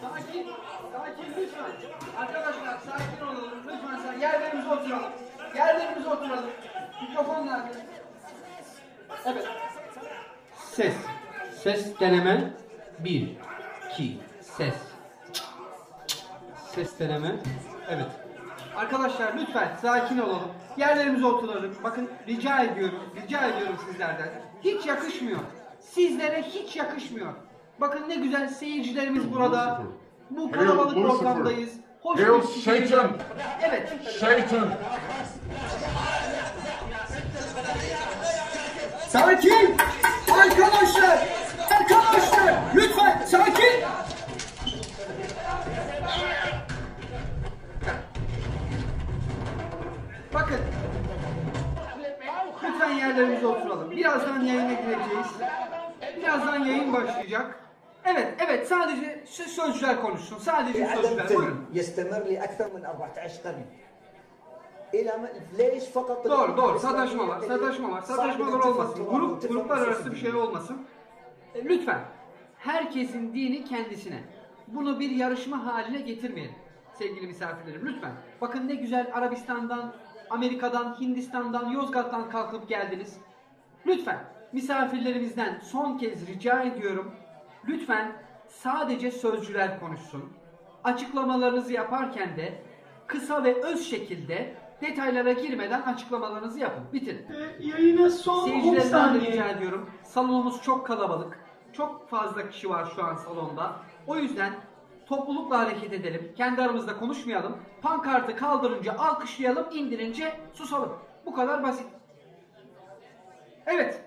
Sakin, sakin lütfen. Arkadaşlar sakin olalım. Lütfen sakin. Yerlerimize oturalım. Yerlerimize oturalım. Mikrofon nerede? Evet. Ses. Ses deneme. 1, 2, ses. Ses deneme. Evet. Arkadaşlar lütfen sakin olalım. Yerlerimize oturalım. Bakın rica ediyorum, rica ediyorum sizlerden. Hiç yakışmıyor. Sizlere hiç yakışmıyor. Bakın ne güzel seyircilerimiz burada. Bu kalabalık Lucifer. ortamdayız. Hoş Hail bir Satan! Evet. Satan! Sakin! Arkadaşlar! Arkadaşlar! Lütfen sakin! Bakın. Lütfen yerlerimize oturalım. Birazdan yayına gireceğiz. Birazdan yayın başlayacak. Evet, evet sadece şu sözcüler konuşsun. Sadece عدم sözcüler. Buyurun. الفيلم يستمر لأكثر من 14 قرن إلى ما ليش فقط Doğru doğru الإسرائيلية sataşma var sataşma var sataşmalar صعب olmasın الاتفاق grup والاتفاق gruplar arası السياسي. bir şey olmasın E, lütfen herkesin dini kendisine bunu bir yarışma haline getirmeyelim sevgili misafirlerim lütfen bakın ne güzel Arabistan'dan Amerika'dan Hindistan'dan Yozgat'tan kalkıp geldiniz lütfen misafirlerimizden son kez rica ediyorum lütfen sadece sözcüler konuşsun açıklamalarınızı yaparken de kısa ve öz şekilde detaylara girmeden açıklamalarınızı yapın. Bitirin. Yayına son 10 Seyircilerimden de saniye. rica ediyorum. Salonumuz çok kalabalık. Çok fazla kişi var şu an salonda. O yüzden toplulukla hareket edelim. Kendi aramızda konuşmayalım. Pankartı kaldırınca alkışlayalım, indirince susalım. Bu kadar basit. Evet.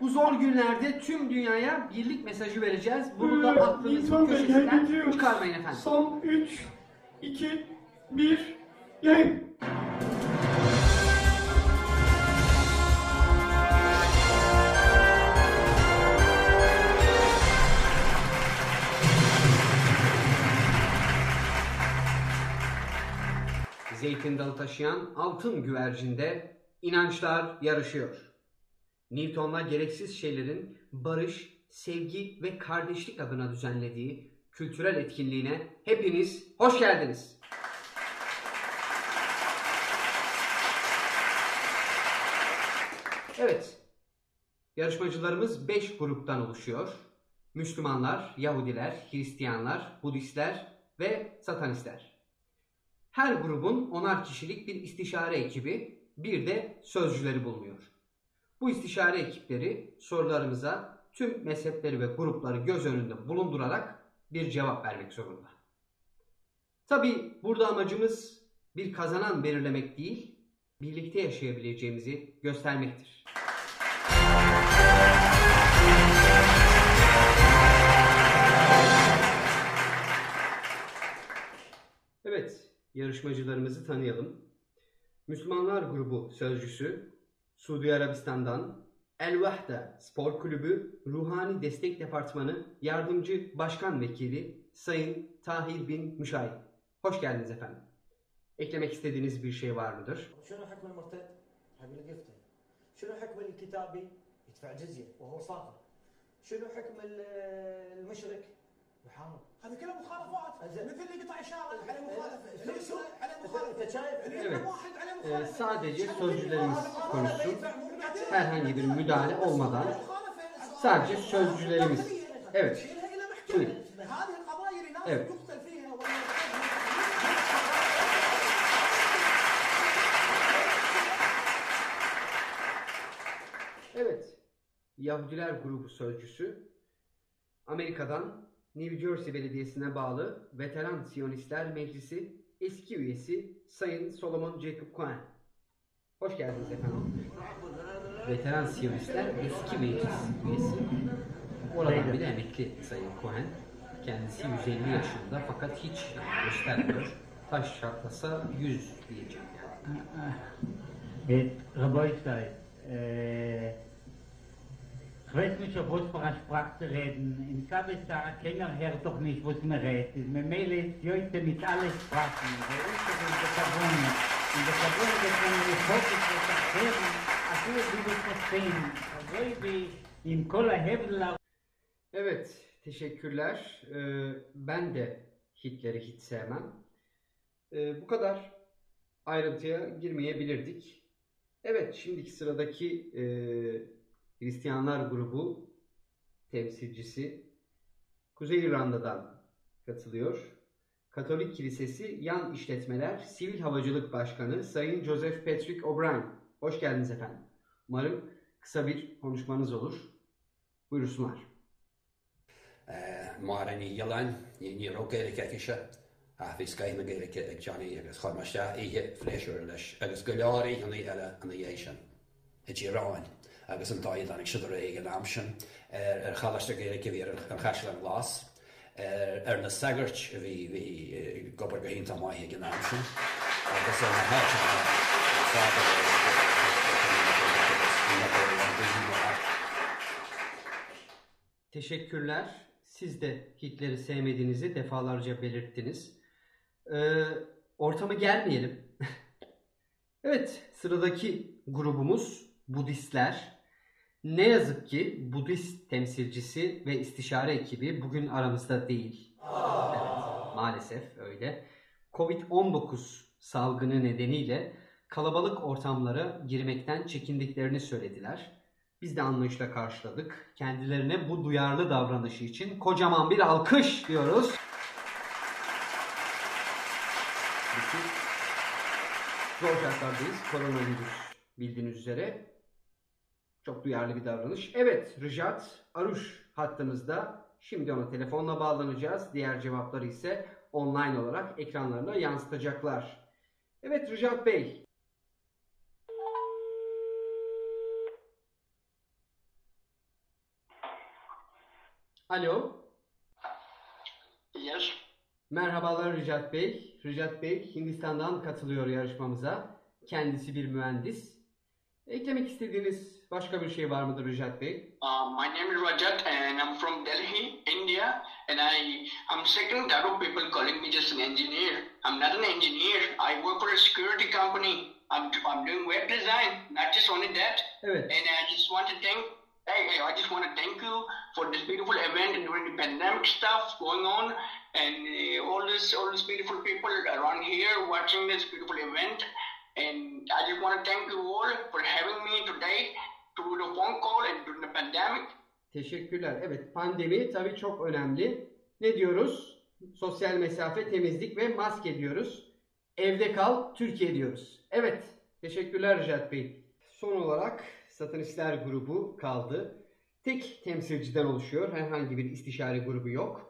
Bu zor günlerde tüm dünyaya birlik mesajı vereceğiz. Bunu da Ee, aklınızın köşesinden çıkarmayın efendim. Son 3, 2, 1, yayın. Zeytin dalı taşıyan altın güvercinde inançlar yarışıyor. Newton'la gereksiz şeylerin barış, sevgi ve kardeşlik adına düzenlediği kültürel etkinliğine hepiniz hoş geldiniz. Evet, yarışmacılarımız 5 gruptan oluşuyor. Müslümanlar, Yahudiler, Hristiyanlar, Budistler ve Satanistler. Her grubun onar kişilik bir istişare ekibi, bir de sözcüleri bulunuyor. Bu istişare ekipleri sorularımıza tüm mezhepleri ve grupları göz önünde bulundurarak bir cevap vermek zorunda. Tabi burada amacımız bir kazanan belirlemek değil, birlikte yaşayabileceğimizi göstermektir. Evet, yarışmacılarımızı tanıyalım. Müslümanlar grubu sözcüsü Suudi Arabistan'dan El Vahda Spor Kulübü Ruhani Destek Departmanı Yardımcı Başkan Vekili Sayın Tahir bin Müşahit. Hoş geldiniz efendim. Eklemek istediğiniz bir şey var mıdır? شنو حكم المرتد؟ هقول لك يفتن شنو حكم الكتابي؟ يدفع جزية وهو صافر شنو حكم ال- المشرك؟ يحارب هذه كلها مخالفات زين. مثل اللي قطع اشاره عليه مخالفه أنت- اللي يسوق عليه أنت مخالفه شايف اللي Evet. يضرب واحد عليه Ee, مخالفه sadece شنو sözcülerimiz هذا konuşsun. يدفع مو بعدين. Herhangi bir müdahale olmadan مخالفه sadece sözcülerimiz. Evet. شيلها الى محكمه Buyurun. هذه القضايا اللي ناس Evet. يقتل فيها ولا Evet. Yahudiler grubu sözcüsü Amerika'dan New Jersey Belediyesi'ne bağlı Veteran Siyonistler Meclisi eski üyesi Sayın Solomon Jacob Cohen. Hoş geldiniz efendim. Veteran Siyonistler eski meclis üyesi. Oradan bir de emekli Sayın Cohen. Kendisi 150 yaşında fakat hiç göstermiyor. Taş çatlasa 100 diyeceğim yani. Äh, Raboistai, äh, für eine Sprache zu reden. In Kabesar keiner hört doch nicht, was man redet. Man meldet heute mit allen Sprachen. Der Untere und der Kabun. Und der Kabun, der kann hoffentlich was erklären, als wir das verstehen. Also wie in Kola Hebla Evet, Teşekkürler. Ee, ben de Hitler'i hiç sevmem. Ee, bu kadar ayrıntıya girmeyebilirdik. Evet, şimdiki sıradaki e, Hristiyanlar grubu temsilcisi Kuzey İrlanda'dan katılıyor. Katolik Kilisesi Yan İşletmeler Sivil Havacılık Başkanı Sayın Joseph Patrick O'Brien. Hoş geldiniz efendim. Umarım kısa bir konuşmanız olur. Buyursunlar. mar an í Jolan ní ní rogéir ceise a bhí scaim géir Johnny agus chumaiste ihe fléisiú leis agus go leáí an eile an dhé sin i ddíráin agus an daid annig siidir é an amsin ar chalaiste géir go bhí an chaise an glas ar na sagart bhí bhí gobar go hinnta maithe an amsin agus an Teşekkürler. Siz de Hitler'i sevmediğinizi defalarca belirttiniz. Ee, ortamı gelmeyelim. evet, sıradaki grubumuz Budistler. Ne yazık ki Budist temsilcisi ve istişare ekibi bugün aramızda değil. Evet, maalesef öyle. Covid-19 salgını nedeniyle kalabalık ortamlara girmekten çekindiklerini söylediler. Biz de anlayışla karşıladık. Kendilerine bu duyarlı davranışı için kocaman bir alkış diyoruz. Zor şartlardayız. Koronavirüs bildiğiniz üzere. Çok duyarlı bir davranış. Evet, Rıjat Aruş hattımızda. Şimdi ona telefonla bağlanacağız. Diğer cevapları ise online olarak ekranlarına yansıtacaklar. Evet Rıjat Bey, Alo. Yes. Merhabalar Rıjat Bey. Rıjat Bey Hindistan'dan katılıyor yarışmamıza. Kendisi bir mühendis. Eklemek istediğiniz başka bir şey var mıdır Rıjat Bey? Uh, my name is Rajat and I'm from Delhi, India. And I, I'm second type of people calling me just an engineer. I'm not an engineer. I work for a security company. I'm, I'm doing web design, not just only that. Evet. And I just want to thank, hey, hey, I just want to thank you for this beautiful event and during the pandemic stuff going on, and uh, all this, all these beautiful people around here watching this beautiful event. And I just want to thank you all for having me today through the phone call and during the pandemic. Teşekkürler. Evet pandemi tabii çok önemli. Ne diyoruz? Sosyal mesafe, temizlik ve maske diyoruz. Evde kal, Türkiye diyoruz. Evet. Teşekkürler Rıjat Bey. Son olarak Satanistler grubu kaldı. Tek temsilciden oluşuyor. Herhangi bir istişare grubu yok.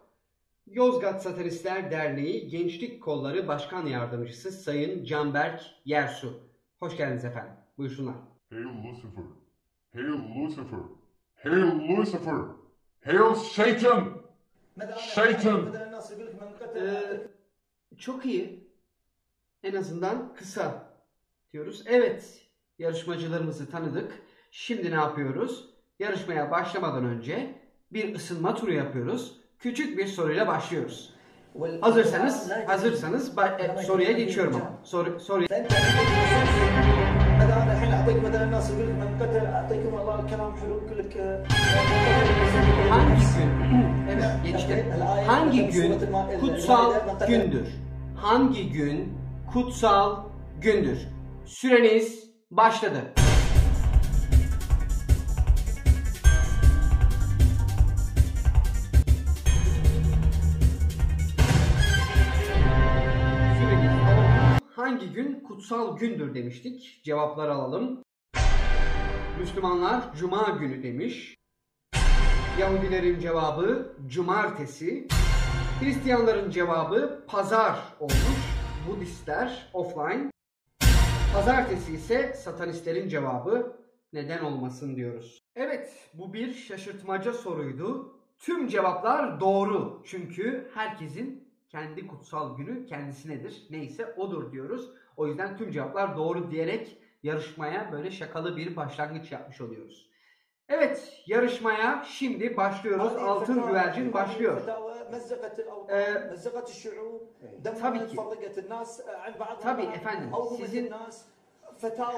Yozgat Satiristler Derneği Gençlik Kolları Başkan Yardımcısı Sayın Canberk Yersu. Hoş geldiniz efendim. Buyursunlar. Hail Lucifer! Hail Lucifer! Hail Lucifer! Hail Satan! Satan! Ee, çok iyi. En azından kısa diyoruz. Evet, yarışmacılarımızı tanıdık. Şimdi ne yapıyoruz? Yarışmaya başlamadan önce bir ısınma turu yapıyoruz. Küçük bir soruyla başlıyoruz. Hazırsanız, hazırsanız soruya geçiyorum ama. Soru, soruya... Hangi gün? Evet geçti. Hangi gün kutsal gündür? Hangi gün kutsal gündür? Süreniz başladı. Hangi gün kutsal gündür demiştik. Cevapları alalım. Müslümanlar Cuma günü demiş. Yahudilerin cevabı cumartesi. Hristiyanların cevabı pazar olmuş. Budistler offline. Pazartesi ise satanistlerin cevabı neden olmasın diyoruz. Evet bu bir şaşırtmaca soruydu. Tüm cevaplar doğru. Çünkü herkesin kendi kutsal günü kendisinedir. Neyse odur diyoruz. O yüzden tüm cevaplar doğru diyerek yarışmaya böyle şakalı bir başlangıç yapmış oluyoruz. Evet yarışmaya şimdi başlıyoruz. Altın güvercin başlıyor. Ee, tabii ki. Tabii efendim sizin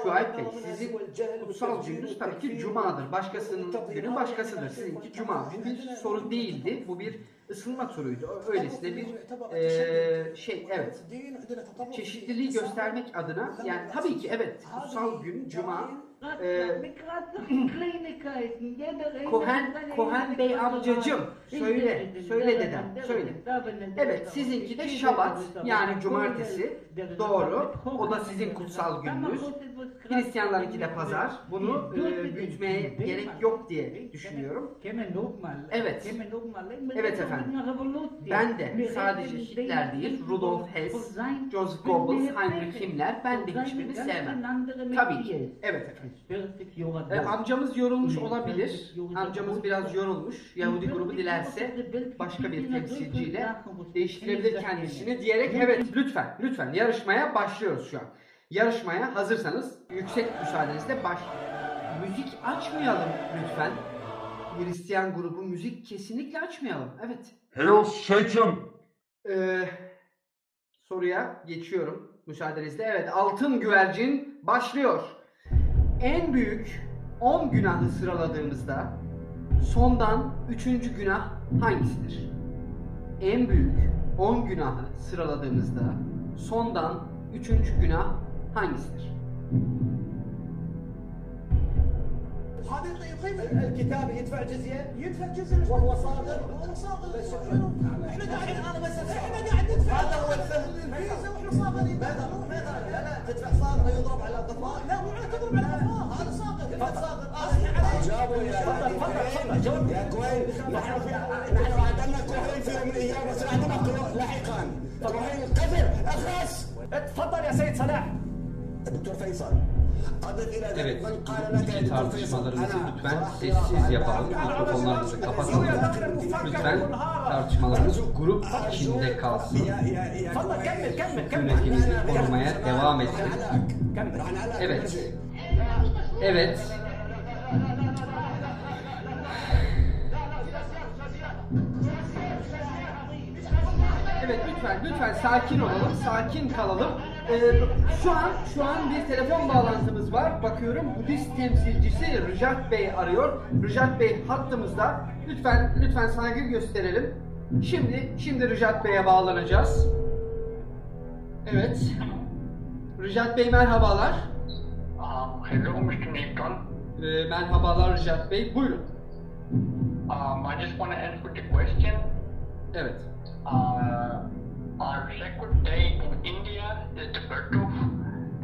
Şuayb Bey sizin kutsal gününüz tabii ki Cuma'dır. Başkasının günü başkasıdır. Sizinki Cuma. Bu bir soru değildi. Bu bir ısınma turuydu. Öylesine bir eee, şey evet. Çeşitliliği göstermek adına yani tabii ki evet kutsal gün Cuma Kohen, Kohen Bey amcacım söyle, söyle dedem, söyle. Evet sizinki de Şabat yani cumartesi doğru. O da sizin kutsal gününüz. Hristiyanlarınki de pazar. Bunu e, büyütmeye gerek yok diye düşünüyorum. Evet. Evet efendim. Ben de sadece Hitler değil, Rudolf Hess, Joseph Goebbels, Heinrich Himmler, ben de hiçbirini sevmem. Tabii ki. Evet efendim. E, amcamız yorulmuş olabilir. Amcamız biraz yorulmuş. Yahudi grubu dilerse başka bir temsilciyle değiştirebilir kendisini diyerek evet lütfen lütfen yarışmaya başlıyoruz şu an. Yarışmaya hazırsanız yüksek müsaadenizle baş müzik açmayalım lütfen. Hristiyan grubu müzik kesinlikle açmayalım. Evet. Hail Satan! Ee, soruya geçiyorum müsaadenizle. Evet altın güvercin başlıyor En büyük 10 günahı sıraladığımızda sondan 3. günah hangisidir? En büyük 10 günahı sıraladığımızda sondan 3. günah hangisidir? هذا يقيم الكتاب يدفع جزيه يدفع جزء وهو صادر وهو صادر بس شنو؟ احنا قاعدين انا بس احنا قاعد ندفع هذا هو الفهم الفيزا واحنا صادرين ماذا ماذا لا لا تدفع صادر يضرب على الضفاف لا مو على تضرب على جابوا يا تفضل تفضل تفضل جاوب يا كوين نحن نحن عندنا كوين في يوم من الايام بس عندنا لاحقا كوين القذر اخرس تفضل يا سيد صلاح دكتور فيصل اضف الى ذلك Evet, من قال bu لك يا iki دكتور فيصل tartışmalarımızı انا lütfen sessiz yapalım. Mikrofonlarımızı kapatalım. Lütfen tartışmalarımız grup içinde kalsın. يا يا يا تفضل كمل كمل كمل Sükunetinizi korumaya devam edin. كمل Evet. Evet. Evet lütfen lütfen sakin olalım, sakin kalalım. Ee, şu an şu an bir telefon bağlantımız var. Bakıyorum Budist temsilcisi Rıjat Bey arıyor. Rıjat Bey hattımızda. Lütfen lütfen saygı gösterelim. Şimdi şimdi Rıjat Bey'e bağlanacağız. Evet. Rıjat Bey merhabalar. Um, hello, Mr. Nathan. Ee, merhabalar Rıjat Bey. Buyurun. Um, I just want to answer the question. Evet. Uh, our sacred day in India is the birth of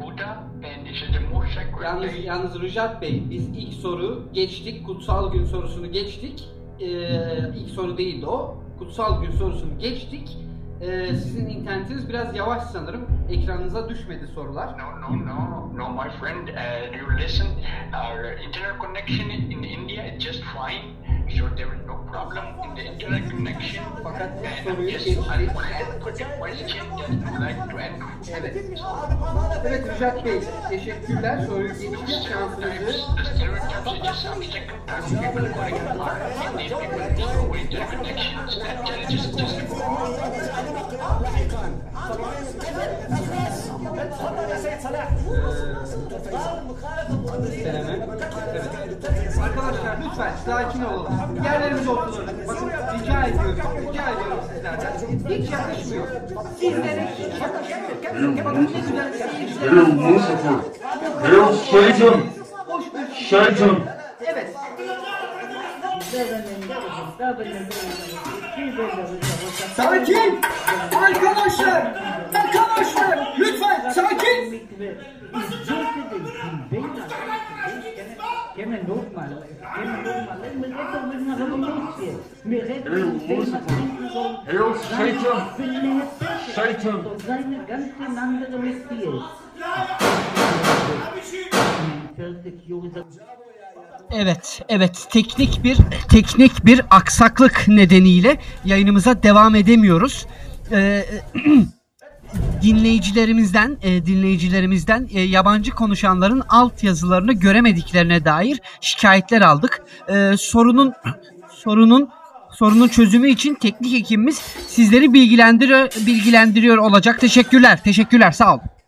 Buddha, and this is the most sacred Yalnız day. yalnız Rıjat Bey biz ilk soru geçtik. Kutsal gün sorusunu geçtik. Ee, ilk soru değildi o. Kutsal gün sorusunu geçtik. Ee, sizin internetiniz biraz yavaş sanırım. Ekranınıza düşmedi sorular. No, no, no, no, my friend. Uh, you listen. Our internet connection in India is just fine, so there is no problem in the internet connection. Fakat And soruyu yes, geçtik. I want to answer the question that I would like to answer. Evet. Evet Rıjat Bey teşekkürler. Soruyu geçtik. Şansınızı The stereotypes are lütfen sakin olalım. Yerlerimize oturalım. Bakın rica ediyorum. Rica ediyorum sizlerden. Hiç yakışmıyor. Sizlere hiç yakışmıyor. Bakın ne güzel Hail seyircilerimiz Lucifer! Hail Satan! Satan! Evet. Sakin! Arkadaşlar! Arkadaşlar! Lütfen sakin! Hail Lucifer! Hail Satan! Satan! Seine ganze andere Messias. 40 Jahre Evet, evet. Teknik bir teknik bir aksaklık nedeniyle yayınımıza devam edemiyoruz. Ee, dinleyicilerimizden e, dinleyicilerimizden e, yabancı konuşanların alt yazılarını göremediklerine dair şikayetler aldık. Ee, sorunun sorunun sorunun çözümü için teknik ekibimiz sizleri bilgilendiriyor bilgilendiriyor olacak. Teşekkürler. Teşekkürler. Sağ olun.